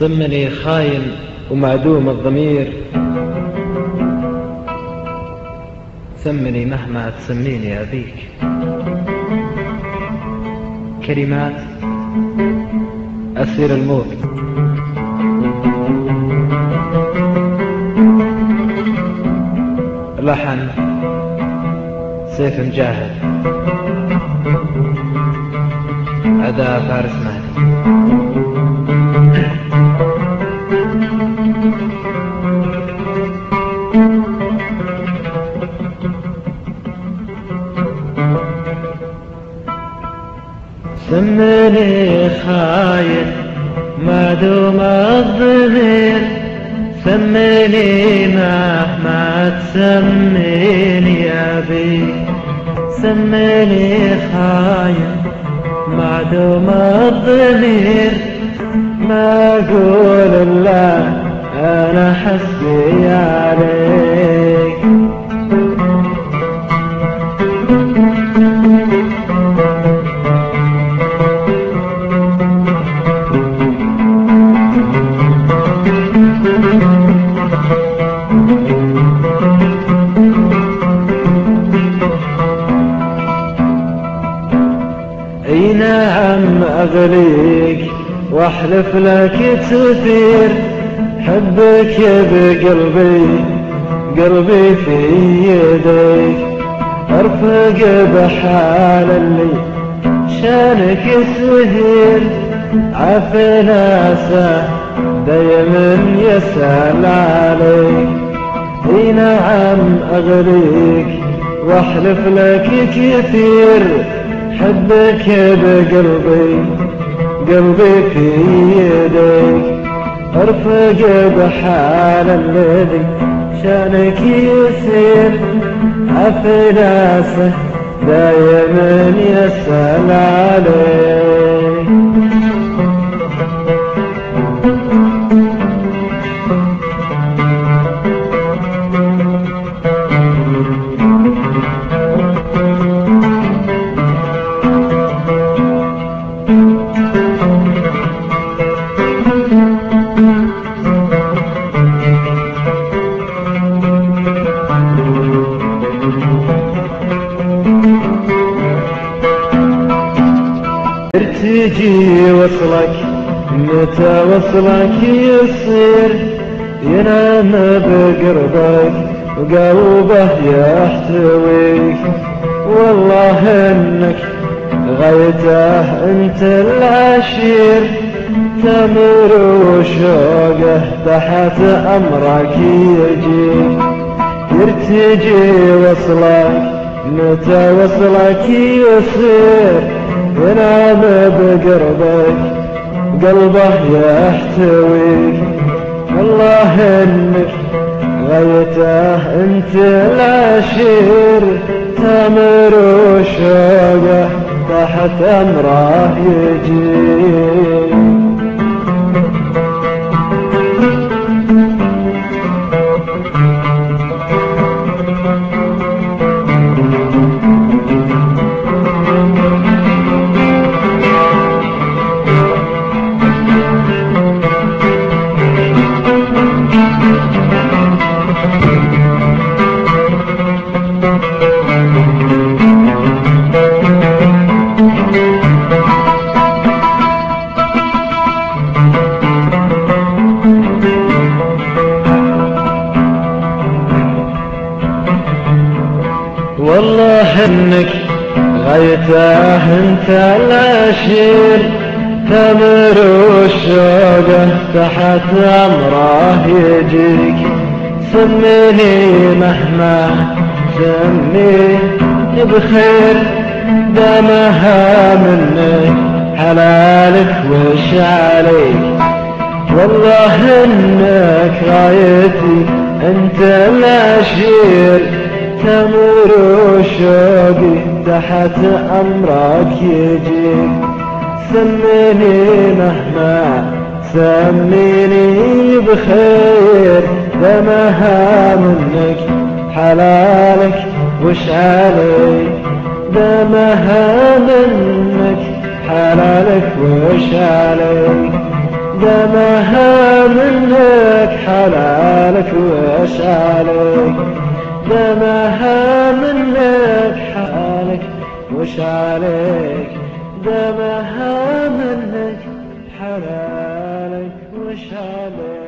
سمني خاين ومعدوم الضمير. سمني مهما تسميني أبيك. كلمات أسير الموت. لحن سيف مجاهد. أداء فارس مهدي. سمني خاين ما دوم الظهير سمني مهما تسميني يا بي. سمني خاين ما دوم الظهير ما أقول أغليك وأحلف لك تثير حبك بقلبي قلبي في يديك. أرفق بحال اللي شانك سهير عفي ناسه دايما يسأل عليك. أي نعم اغريك وأحلف لك كثير حبك بقلبي قلبي في يديك أرفق بحال الذي شانك يسير. عفي ناسه دايما يسأل عليك. تجي وصلك متى وصلك يصير ينام بقربك وقلبه يحتويك والله انك غايته انت العشير تمر وشوقه تحت أمرك يجيك يرتجي وصلك متى وصلك يصير؟ ينام بقربك قلبه يحتويك والله انك غايته أنت العشير تمر وشوقه تحت امره يجيك انك غايته انت العشير تمر وشوقه تحت أمره يجيك. سميني مهما سميني بخير دمها منك حلالك وش عليك. والله إنك غايتي انت العشير. تمر شوقي تحت امرك يجيك سميني مهما سميني بخير دمها منك حلالك وش عليك دمها منك حلالك وش عليك دمها منك حلالك وش عليك دمها منك حالك وش عليك. دمها منك حلالك وش عليك.